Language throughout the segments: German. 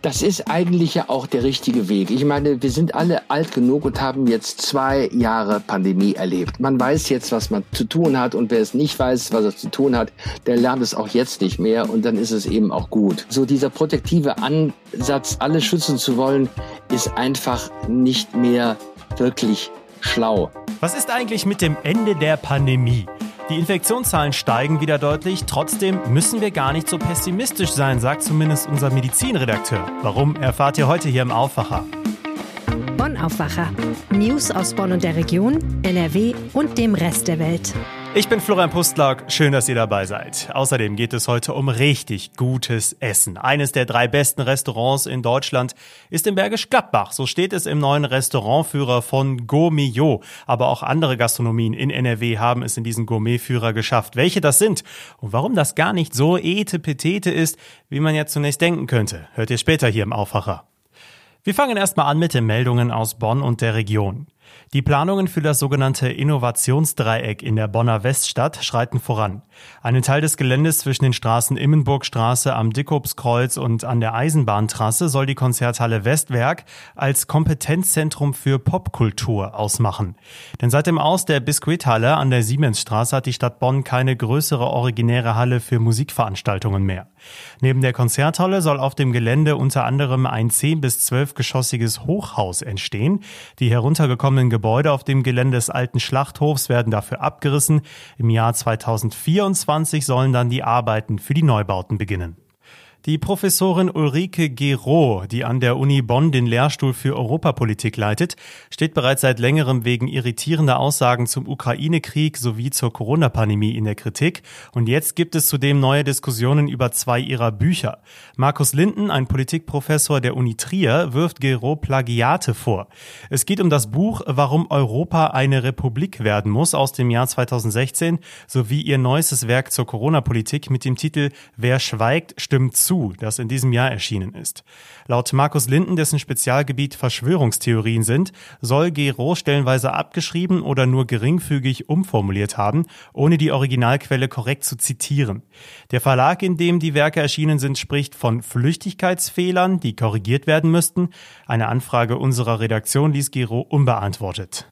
Das ist eigentlich ja auch der richtige Weg. Ich meine, wir sind alle alt genug und haben jetzt zwei Jahre Pandemie erlebt. Man weiß jetzt, was man zu tun hat und wer es nicht weiß, was er zu tun hat, der lernt es auch jetzt nicht mehr und dann ist es eben auch gut. So dieser protektive Ansatz, alle schützen zu wollen, ist einfach nicht mehr wirklich schlau. Was ist eigentlich mit dem Ende der Pandemie? Die Infektionszahlen steigen wieder deutlich, trotzdem müssen wir gar nicht so pessimistisch sein, sagt zumindest unser Medizinredakteur. Warum erfahrt ihr heute hier im Aufwacher? Bonn Aufwacher. News aus Bonn und der Region, NRW und dem Rest der Welt. Ich bin Florian Pustlauk, schön, dass ihr dabei seid. Außerdem geht es heute um richtig gutes Essen. Eines der drei besten Restaurants in Deutschland ist in Bergisch Gladbach. So steht es im neuen Restaurantführer von Gourmillot. Aber auch andere Gastronomien in NRW haben es in diesen Gourmetführer geschafft. Welche das sind und warum das gar nicht so etepetete ist, wie man jetzt zunächst denken könnte, hört ihr später hier im Aufwacher. Wir fangen erstmal an mit den Meldungen aus Bonn und der Region. Die Planungen für das sogenannte Innovationsdreieck in der Bonner Weststadt schreiten voran. Einen Teil des Geländes zwischen den Straßen Immenburgstraße am Dickobskreuz und an der Eisenbahntrasse soll die Konzerthalle Westwerk als Kompetenzzentrum für Popkultur ausmachen. Denn seit dem Aus der Biskuithalle an der Siemensstraße hat die Stadt Bonn keine größere originäre Halle für Musikveranstaltungen mehr. Neben der Konzerthalle soll auf dem Gelände unter anderem ein 10 bis 12 geschossiges Hochhaus entstehen. Die heruntergekommenen Gebäude auf dem Gelände des alten Schlachthofs werden dafür abgerissen. Im Jahr 2024 sollen dann die Arbeiten für die Neubauten beginnen. Die Professorin Ulrike Gero, die an der Uni Bonn den Lehrstuhl für Europapolitik leitet, steht bereits seit längerem wegen irritierender Aussagen zum Ukraine-Krieg sowie zur Corona-Pandemie in der Kritik. Und jetzt gibt es zudem neue Diskussionen über zwei ihrer Bücher. Markus Linden, ein Politikprofessor der Uni Trier, wirft Gero Plagiate vor. Es geht um das Buch Warum Europa eine Republik werden muss aus dem Jahr 2016 sowie ihr neuestes Werk zur Corona-Politik mit dem Titel Wer schweigt, stimmt zu das in diesem Jahr erschienen ist. Laut Markus Linden, dessen Spezialgebiet Verschwörungstheorien sind, soll Gero stellenweise abgeschrieben oder nur geringfügig umformuliert haben, ohne die Originalquelle korrekt zu zitieren. Der Verlag, in dem die Werke erschienen sind, spricht von Flüchtigkeitsfehlern, die korrigiert werden müssten. Eine Anfrage unserer Redaktion ließ Gero unbeantwortet.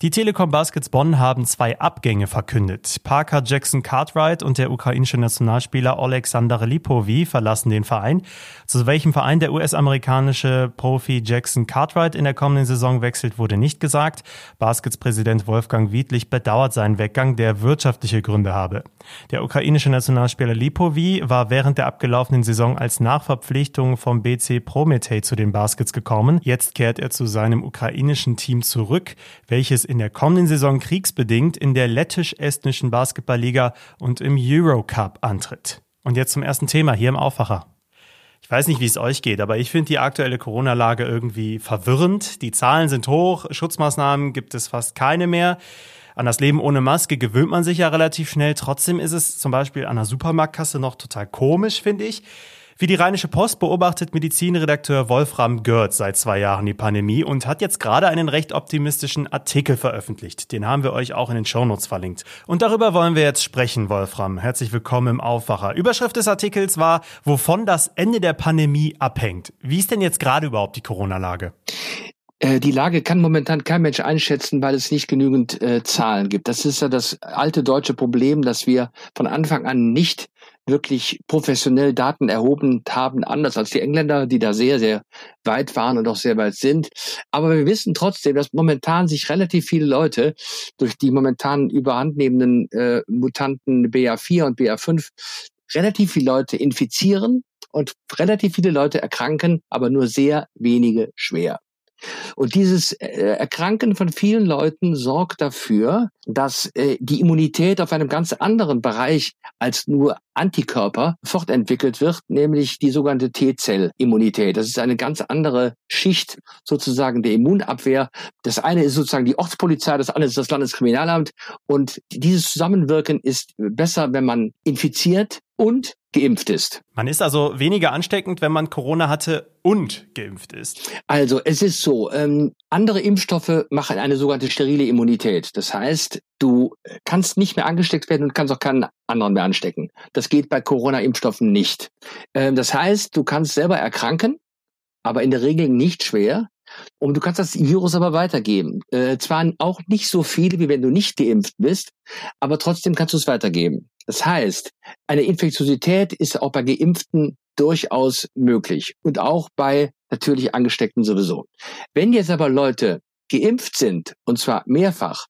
Die Telekom Baskets Bonn haben zwei Abgänge verkündet. Parker Jackson Cartwright und der ukrainische Nationalspieler Alexander Lipovi verlassen den Verein. Zu welchem Verein der US-amerikanische Profi Jackson Cartwright in der kommenden Saison wechselt, wurde nicht gesagt. Baskets-Präsident Wolfgang Wiedlich bedauert seinen Weggang, der wirtschaftliche Gründe habe. Der ukrainische Nationalspieler Lipovi war während der abgelaufenen Saison als Nachverpflichtung vom BC Prometei zu den Baskets gekommen. Jetzt kehrt er zu seinem ukrainischen Team zurück, welches in der kommenden Saison kriegsbedingt in der lettisch-estnischen Basketballliga und im Eurocup antritt. Und jetzt zum ersten Thema hier im Aufwacher. Ich weiß nicht, wie es euch geht, aber ich finde die aktuelle Corona-Lage irgendwie verwirrend. Die Zahlen sind hoch, Schutzmaßnahmen gibt es fast keine mehr. An das Leben ohne Maske gewöhnt man sich ja relativ schnell. Trotzdem ist es zum Beispiel an der Supermarktkasse noch total komisch, finde ich. Wie die Rheinische Post beobachtet Medizinredakteur Wolfram Görz seit zwei Jahren die Pandemie und hat jetzt gerade einen recht optimistischen Artikel veröffentlicht. Den haben wir euch auch in den Shownotes verlinkt. Und darüber wollen wir jetzt sprechen, Wolfram. Herzlich willkommen im Aufwacher. Überschrift des Artikels war, wovon das Ende der Pandemie abhängt. Wie ist denn jetzt gerade überhaupt die Corona-Lage? Äh, die Lage kann momentan kein Mensch einschätzen, weil es nicht genügend äh, Zahlen gibt. Das ist ja das alte deutsche Problem, dass wir von Anfang an nicht wirklich professionell Daten erhoben haben, anders als die Engländer, die da sehr, sehr weit waren und auch sehr weit sind. Aber wir wissen trotzdem, dass momentan sich relativ viele Leute durch die momentan überhandnehmenden äh, Mutanten BA4 und BA5 relativ viele Leute infizieren und relativ viele Leute erkranken, aber nur sehr wenige schwer. Und dieses äh, Erkranken von vielen Leuten sorgt dafür, dass äh, die Immunität auf einem ganz anderen Bereich als nur Antikörper fortentwickelt wird, nämlich die sogenannte T-Zell-Immunität. Das ist eine ganz andere Schicht sozusagen der Immunabwehr. Das eine ist sozusagen die Ortspolizei, das andere ist das Landeskriminalamt. Und dieses Zusammenwirken ist besser, wenn man infiziert und geimpft ist. Man ist also weniger ansteckend, wenn man Corona hatte und geimpft ist. Also es ist so, ähm, andere Impfstoffe machen eine sogenannte sterile Immunität. Das heißt, du kannst nicht mehr angesteckt werden und kannst auch keinen anderen mehr anstecken. Das geht bei Corona-Impfstoffen nicht. Ähm, das heißt, du kannst selber erkranken, aber in der Regel nicht schwer. Und du kannst das Virus aber weitergeben. Äh, zwar auch nicht so viele, wie wenn du nicht geimpft bist, aber trotzdem kannst du es weitergeben. Das heißt, eine Infektiosität ist auch bei Geimpften durchaus möglich und auch bei natürlich Angesteckten sowieso. Wenn jetzt aber Leute geimpft sind, und zwar mehrfach,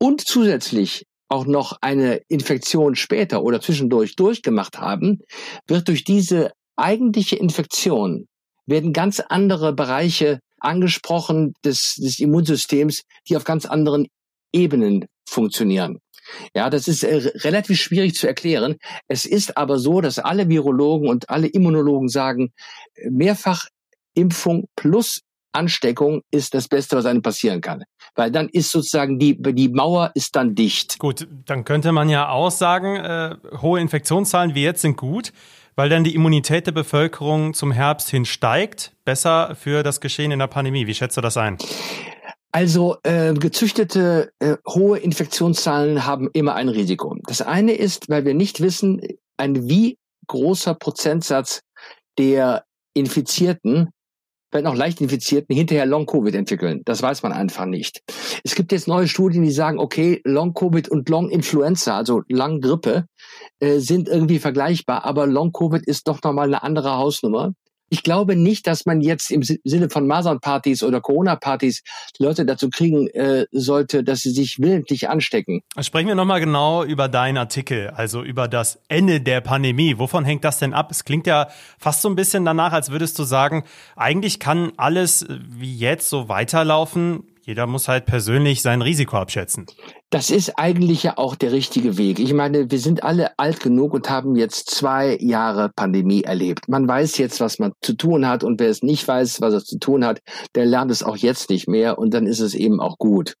und zusätzlich auch noch eine Infektion später oder zwischendurch durchgemacht haben, wird durch diese eigentliche Infektion werden ganz andere Bereiche angesprochen des, des Immunsystems, die auf ganz anderen Ebenen funktionieren. Ja, das ist äh, relativ schwierig zu erklären. Es ist aber so, dass alle Virologen und alle Immunologen sagen, Mehrfachimpfung plus Ansteckung ist das Beste, was einem passieren kann. Weil dann ist sozusagen die, die Mauer ist dann dicht. Gut, dann könnte man ja auch sagen, äh, hohe Infektionszahlen wie jetzt sind gut, weil dann die Immunität der Bevölkerung zum Herbst hin steigt. Besser für das Geschehen in der Pandemie. Wie schätzt du das ein? Also äh, gezüchtete äh, hohe Infektionszahlen haben immer ein Risiko. Das eine ist, weil wir nicht wissen, ein wie großer Prozentsatz der Infizierten wenn auch leicht Infizierten hinterher Long-Covid entwickeln. Das weiß man einfach nicht. Es gibt jetzt neue Studien, die sagen, okay, Long-Covid und Long-Influenza, also Lang-Grippe, äh, sind irgendwie vergleichbar, aber Long-Covid ist doch nochmal eine andere Hausnummer. Ich glaube nicht, dass man jetzt im Sinne von Masernpartys oder Corona-Partys Leute dazu kriegen äh, sollte, dass sie sich willentlich anstecken. Sprechen wir nochmal genau über deinen Artikel, also über das Ende der Pandemie. Wovon hängt das denn ab? Es klingt ja fast so ein bisschen danach, als würdest du sagen, eigentlich kann alles wie jetzt so weiterlaufen. Jeder muss halt persönlich sein Risiko abschätzen. Das ist eigentlich ja auch der richtige Weg. Ich meine, wir sind alle alt genug und haben jetzt zwei Jahre Pandemie erlebt. Man weiß jetzt, was man zu tun hat und wer es nicht weiß, was er zu tun hat, der lernt es auch jetzt nicht mehr und dann ist es eben auch gut.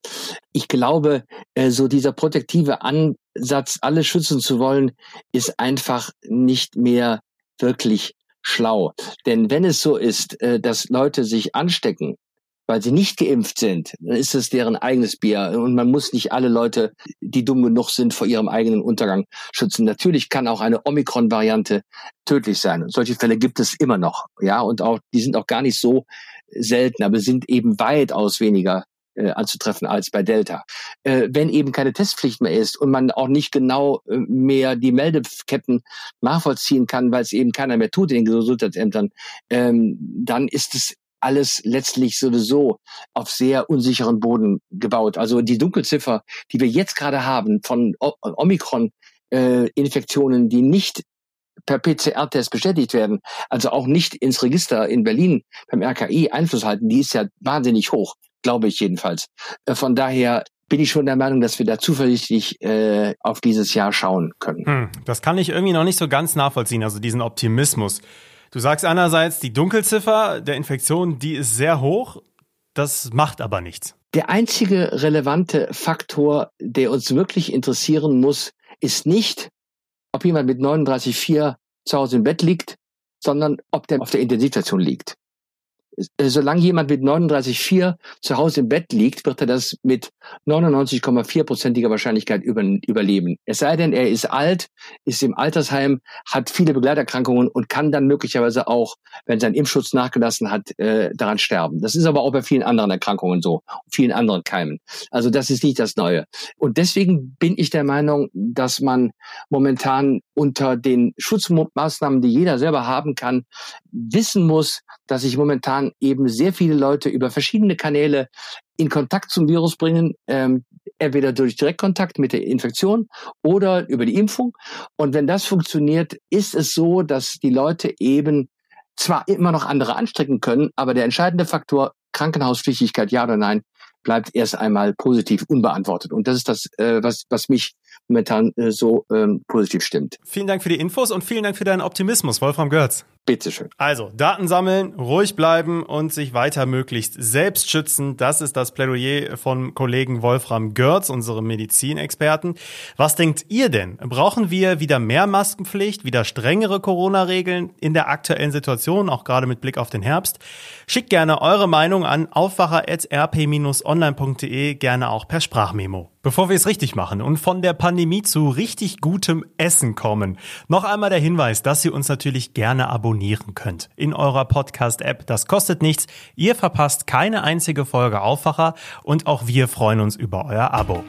Ich glaube, äh, so dieser protektive Ansatz, alle schützen zu wollen, ist einfach nicht mehr wirklich schlau. Denn wenn es so ist, äh, dass Leute sich anstecken, weil sie nicht geimpft sind, dann ist es deren eigenes Bier. Und man muss nicht alle Leute, die dumm genug sind, vor ihrem eigenen Untergang schützen. Natürlich kann auch eine Omikron-Variante tödlich sein. Und solche Fälle gibt es immer noch. Ja, und auch, die sind auch gar nicht so selten, aber sind eben weitaus weniger äh, anzutreffen als bei Delta. Äh, wenn eben keine Testpflicht mehr ist und man auch nicht genau äh, mehr die Meldeketten nachvollziehen kann, weil es eben keiner mehr tut in den Gesundheitsämtern, ähm, dann ist es alles letztlich sowieso auf sehr unsicheren Boden gebaut. Also die Dunkelziffer, die wir jetzt gerade haben von Omikron-Infektionen, äh, die nicht per PCR-Test bestätigt werden, also auch nicht ins Register in Berlin beim RKI Einfluss halten, die ist ja wahnsinnig hoch, glaube ich jedenfalls. Äh, von daher bin ich schon der Meinung, dass wir da zuversichtlich äh, auf dieses Jahr schauen können. Hm, das kann ich irgendwie noch nicht so ganz nachvollziehen, also diesen Optimismus. Du sagst einerseits, die Dunkelziffer der Infektion, die ist sehr hoch. Das macht aber nichts. Der einzige relevante Faktor, der uns wirklich interessieren muss, ist nicht, ob jemand mit 39,4 zu Hause im Bett liegt, sondern ob der auf der Intensivstation liegt. Äh, solange jemand mit 39,4 zu Hause im Bett liegt, wird er das mit 99,4-prozentiger Wahrscheinlichkeit über, überleben. Es sei denn, er ist alt, ist im Altersheim, hat viele Begleiterkrankungen und kann dann möglicherweise auch, wenn sein Impfschutz nachgelassen hat, äh, daran sterben. Das ist aber auch bei vielen anderen Erkrankungen so, vielen anderen Keimen. Also das ist nicht das Neue. Und deswegen bin ich der Meinung, dass man momentan unter den Schutzmaßnahmen, die jeder selber haben kann, wissen muss, dass sich momentan eben sehr viele Leute über verschiedene Kanäle in Kontakt zum Virus bringen, ähm, entweder durch Direktkontakt mit der Infektion oder über die Impfung. Und wenn das funktioniert, ist es so, dass die Leute eben zwar immer noch andere anstecken können, aber der entscheidende Faktor Krankenhauspflichtigkeit, ja oder nein, bleibt erst einmal positiv unbeantwortet. Und das ist das, äh, was, was mich momentan äh, so ähm, positiv stimmt. Vielen Dank für die Infos und vielen Dank für deinen Optimismus, Wolfram Görz. Bitteschön. Also, Daten sammeln, ruhig bleiben und sich weiter möglichst selbst schützen. Das ist das Plädoyer von Kollegen Wolfram Görz, unserem Medizinexperten. Was denkt ihr denn? Brauchen wir wieder mehr Maskenpflicht, wieder strengere Corona-Regeln in der aktuellen Situation, auch gerade mit Blick auf den Herbst? Schickt gerne eure Meinung an aufwacher.rp-online.de, gerne auch per Sprachmemo. Bevor wir es richtig machen und von der Pandemie zu richtig gutem Essen kommen, noch einmal der Hinweis, dass Sie uns natürlich gerne abonnieren abonnieren könnt in eurer Podcast-App. Das kostet nichts. Ihr verpasst keine einzige Folge Aufwacher und auch wir freuen uns über euer Abo.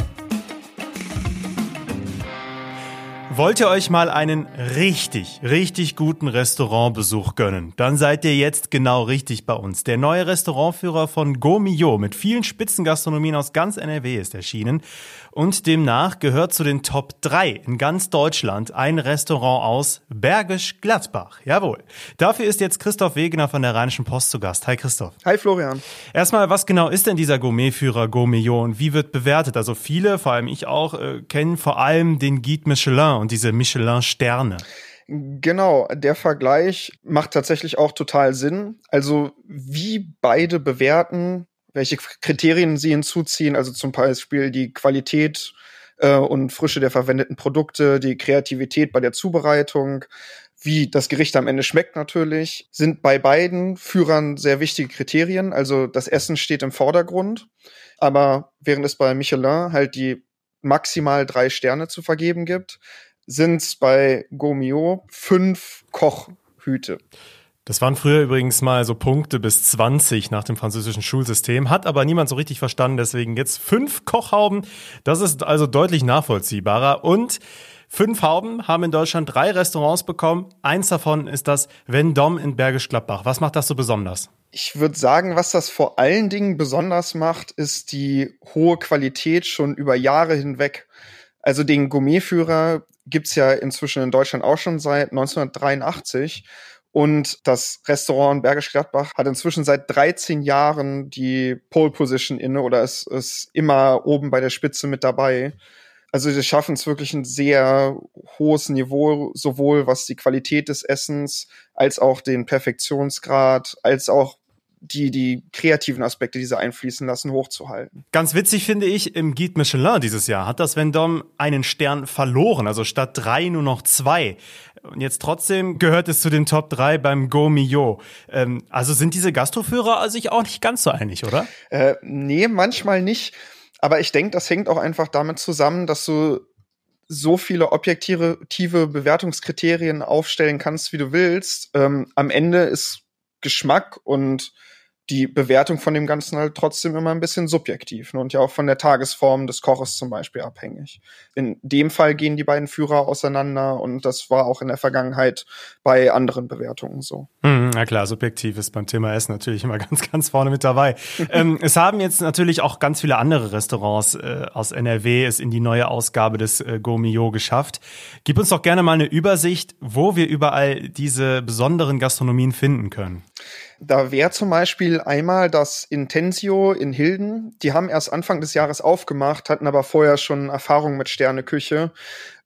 Wollt ihr euch mal einen richtig, richtig guten Restaurantbesuch gönnen? Dann seid ihr jetzt genau richtig bei uns. Der neue Restaurantführer von Gomio mit vielen Spitzengastronomien aus ganz NRW ist erschienen. Und demnach gehört zu den Top 3 in ganz Deutschland ein Restaurant aus Bergisch Gladbach. Jawohl. Dafür ist jetzt Christoph Wegener von der Rheinischen Post zu Gast. Hi Christoph. Hi Florian. Erstmal, was genau ist denn dieser Gourmetführer Gourmillon und wie wird bewertet? Also viele, vor allem ich auch, äh, kennen vor allem den Guide Michelin und diese Michelin-Sterne. Genau, der Vergleich macht tatsächlich auch total Sinn. Also wie beide bewerten, welche Kriterien sie hinzuziehen, also zum Beispiel die Qualität äh, und Frische der verwendeten Produkte, die Kreativität bei der Zubereitung, wie das Gericht am Ende schmeckt natürlich, sind bei beiden Führern sehr wichtige Kriterien. Also das Essen steht im Vordergrund, aber während es bei Michelin halt die maximal drei Sterne zu vergeben gibt, sind es bei Gomio fünf Kochhüte. Das waren früher übrigens mal so Punkte bis 20 nach dem französischen Schulsystem, hat aber niemand so richtig verstanden, deswegen jetzt fünf Kochhauben. Das ist also deutlich nachvollziehbarer und Fünf Hauben haben in Deutschland drei Restaurants bekommen. Eins davon ist das Vendôme in Bergisch Gladbach. Was macht das so besonders? Ich würde sagen, was das vor allen Dingen besonders macht, ist die hohe Qualität schon über Jahre hinweg. Also den Gourmetführer gibt's ja inzwischen in Deutschland auch schon seit 1983. Und das Restaurant Bergisch Gladbach hat inzwischen seit 13 Jahren die Pole Position inne oder ist, ist immer oben bei der Spitze mit dabei. Also sie schaffen es wirklich ein sehr hohes Niveau, sowohl was die Qualität des Essens als auch den Perfektionsgrad, als auch die, die kreativen Aspekte, die sie einfließen lassen, hochzuhalten. Ganz witzig finde ich, im Guide Michelin dieses Jahr hat das Vendôme einen Stern verloren, also statt drei nur noch zwei. Und jetzt trotzdem gehört es zu den Top 3 beim Go Mio. Ähm, also sind diese Gastroführer sich auch nicht ganz so einig, oder? Äh, nee, manchmal nicht. Aber ich denke, das hängt auch einfach damit zusammen, dass du so viele objektive Bewertungskriterien aufstellen kannst, wie du willst. Ähm, am Ende ist Geschmack und die Bewertung von dem Ganzen halt trotzdem immer ein bisschen subjektiv ne? und ja auch von der Tagesform des Koches zum Beispiel abhängig. In dem Fall gehen die beiden Führer auseinander und das war auch in der Vergangenheit bei anderen Bewertungen so. Hm, na klar, subjektiv ist beim Thema Essen natürlich immer ganz, ganz vorne mit dabei. ähm, es haben jetzt natürlich auch ganz viele andere Restaurants äh, aus NRW es in die neue Ausgabe des äh, Gourmillot geschafft. Gib uns doch gerne mal eine Übersicht, wo wir überall diese besonderen Gastronomien finden können. Da wäre zum Beispiel einmal das Intensio in Hilden. Die haben erst Anfang des Jahres aufgemacht, hatten aber vorher schon Erfahrung mit Sterneküche,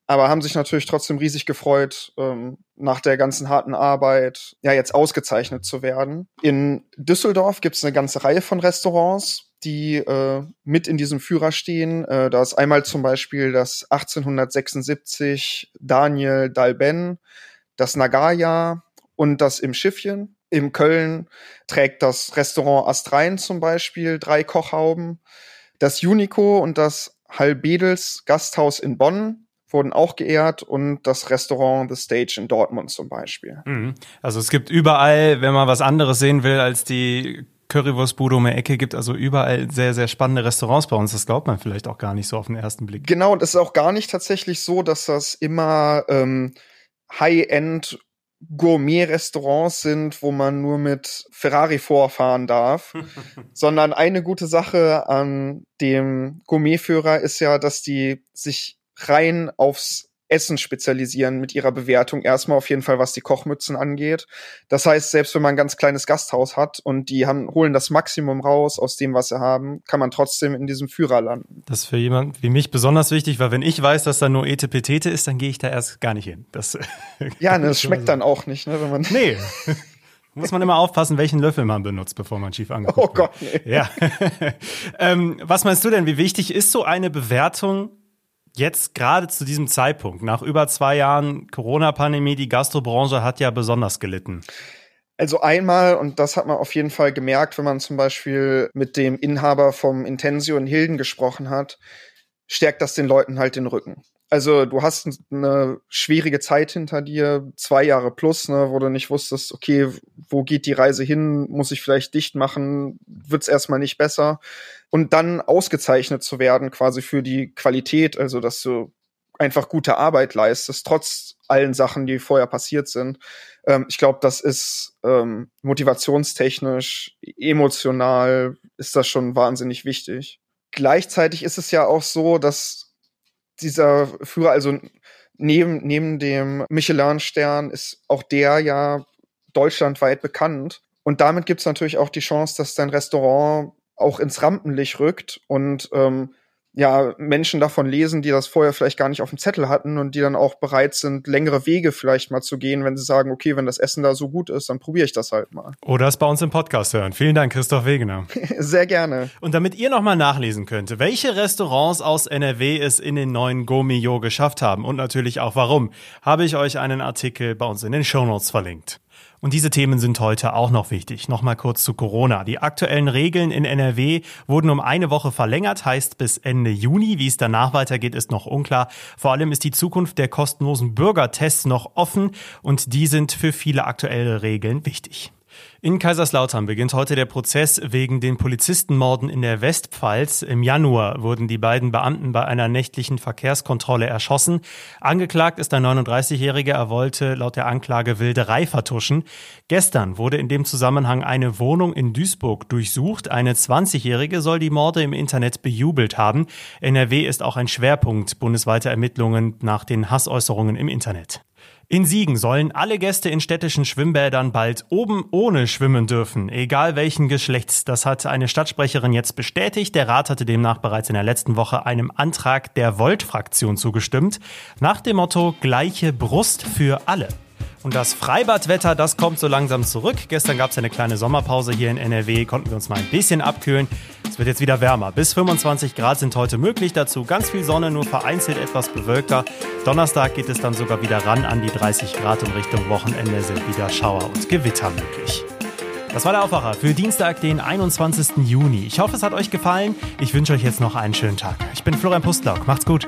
aber haben sich natürlich trotzdem riesig gefreut, ähm, nach der ganzen harten Arbeit ja jetzt ausgezeichnet zu werden. In Düsseldorf gibt es eine ganze Reihe von Restaurants, die äh, mit in diesem Führer stehen. Äh, da ist einmal zum Beispiel das 1876 Daniel Dalben, das Nagaya und das im Schiffchen. In Köln trägt das Restaurant Astrein zum Beispiel drei Kochhauben. Das Unico und das Halbedels Gasthaus in Bonn wurden auch geehrt und das Restaurant The Stage in Dortmund zum Beispiel. Mhm. Also es gibt überall, wenn man was anderes sehen will als die Currywurstbude um die Ecke, gibt also überall sehr, sehr spannende Restaurants bei uns. Das glaubt man vielleicht auch gar nicht so auf den ersten Blick. Genau, und es ist auch gar nicht tatsächlich so, dass das immer ähm, High-End Gourmet-Restaurants sind, wo man nur mit Ferrari vorfahren darf, sondern eine gute Sache an dem Gourmetführer ist ja, dass die sich rein aufs Essen spezialisieren mit ihrer Bewertung. Erstmal auf jeden Fall, was die Kochmützen angeht. Das heißt, selbst wenn man ein ganz kleines Gasthaus hat und die haben, holen das Maximum raus aus dem, was sie haben, kann man trotzdem in diesem Führer landen. Das ist für jemand wie mich besonders wichtig, weil wenn ich weiß, dass da nur Etepetete ist, dann gehe ich da erst gar nicht hin. Das ja, ne, das schmeckt dann auch nicht, ne, wenn man. Nee. Muss man immer aufpassen, welchen Löffel man benutzt, bevor man schief angeguckt oh Gott, nee. Ja. ähm, was meinst du denn, wie wichtig ist so eine Bewertung jetzt gerade zu diesem Zeitpunkt, nach über zwei Jahren Corona-Pandemie, die Gastrobranche hat ja besonders gelitten. Also einmal, und das hat man auf jeden Fall gemerkt, wenn man zum Beispiel mit dem Inhaber vom Intensio in Hilden gesprochen hat, stärkt das den Leuten halt den Rücken. Also du hast eine schwierige Zeit hinter dir, zwei Jahre plus, ne, wo du nicht wusstest, okay, wo geht die Reise hin? Muss ich vielleicht dicht machen? Wird's erstmal nicht besser? Und dann ausgezeichnet zu werden, quasi für die Qualität, also dass du einfach gute Arbeit leistest, trotz allen Sachen, die vorher passiert sind. Ähm, ich glaube, das ist ähm, motivationstechnisch, emotional ist das schon wahnsinnig wichtig. Gleichzeitig ist es ja auch so, dass dieser Führer, also neben, neben dem Michelin-Stern, ist auch der ja deutschlandweit bekannt. Und damit gibt es natürlich auch die Chance, dass dein Restaurant auch ins Rampenlicht rückt und ähm, ja, Menschen davon lesen, die das vorher vielleicht gar nicht auf dem Zettel hatten und die dann auch bereit sind, längere Wege vielleicht mal zu gehen, wenn sie sagen, okay, wenn das Essen da so gut ist, dann probiere ich das halt mal. Oder es bei uns im Podcast hören. Vielen Dank, Christoph Wegener. Sehr gerne. Und damit ihr nochmal nachlesen könnt, welche Restaurants aus NRW es in den neuen Gomio geschafft haben und natürlich auch warum, habe ich euch einen Artikel bei uns in den Shownotes verlinkt. Und diese Themen sind heute auch noch wichtig. Nochmal kurz zu Corona. Die aktuellen Regeln in NRW wurden um eine Woche verlängert, heißt bis Ende Juni. Wie es danach weitergeht, ist noch unklar. Vor allem ist die Zukunft der kostenlosen Bürgertests noch offen und die sind für viele aktuelle Regeln wichtig. In Kaiserslautern beginnt heute der Prozess wegen den Polizistenmorden in der Westpfalz. Im Januar wurden die beiden Beamten bei einer nächtlichen Verkehrskontrolle erschossen. Angeklagt ist ein 39-Jähriger. Er wollte laut der Anklage Wilderei vertuschen. Gestern wurde in dem Zusammenhang eine Wohnung in Duisburg durchsucht. Eine 20-Jährige soll die Morde im Internet bejubelt haben. NRW ist auch ein Schwerpunkt bundesweiter Ermittlungen nach den Hassäußerungen im Internet. In Siegen sollen alle Gäste in städtischen Schwimmbädern bald oben ohne schwimmen dürfen, egal welchen Geschlechts. Das hat eine Stadtsprecherin jetzt bestätigt. Der Rat hatte demnach bereits in der letzten Woche einem Antrag der Volt-Fraktion zugestimmt. Nach dem Motto gleiche Brust für alle. Und das Freibadwetter, das kommt so langsam zurück. Gestern gab es eine kleine Sommerpause hier in NRW, konnten wir uns mal ein bisschen abkühlen. Es wird jetzt wieder wärmer. Bis 25 Grad sind heute möglich. Dazu ganz viel Sonne, nur vereinzelt etwas bewölkter. Donnerstag geht es dann sogar wieder ran an die 30 Grad und Richtung Wochenende sind wieder Schauer und Gewitter möglich. Das war der Aufwacher für Dienstag, den 21. Juni. Ich hoffe, es hat euch gefallen. Ich wünsche euch jetzt noch einen schönen Tag. Ich bin Florian Pustlauk. Macht's gut.